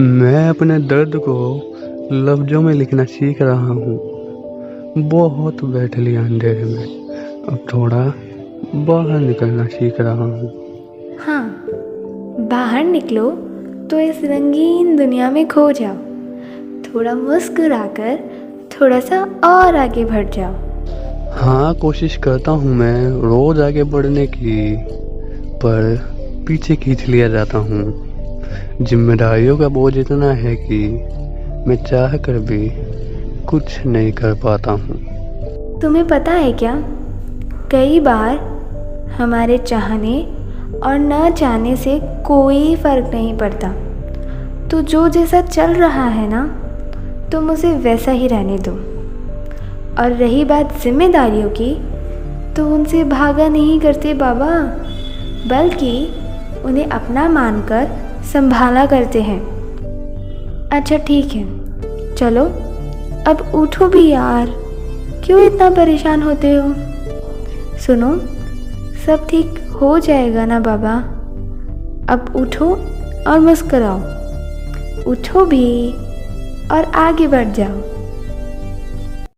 मैं अपने दर्द को लफ्ज़ों में लिखना सीख रहा हूँ। बहुत बैठ लिया अंधेरे में। अब थोड़ा बाहर निकलना सीख रहा हूँ। हाँ बाहर निकलो तो इस रंगीन दुनिया में खो जाओ। थोड़ा मुस्कुराकर थोड़ा सा और आगे बढ़ जाओ। हाँ कोशिश करता हूँ मैं रोज़ आगे बढ़ने की पर पीछे खींच लिया जाता हूँ। जिम्मेदारियों का बोझ इतना है कि मैं चाह कर भी कुछ नहीं कर पाता हूँ। तुम्हें पता है क्या? कई बार हमारे चाहने और न चाहने से कोई फ़र्क नहीं पड़ता। तो जो जैसा चल रहा है ना, तुम उसे वैसा ही रहने दो। और रही बात जिम्मेदारियों की तो उनसे भागा नहीं करते बाबा, बल्कि उन्हें अपना मानकर संभाला करते हैं। अच्छा ठीक है। चलो, अब उठो भी यार। क्यों इतना परेशान होते हो? सुनो, सब ठीक हो जाएगा ना बाबा? अब उठो और मुस्कराओ। उठो भी और आगे बढ़ जाओ।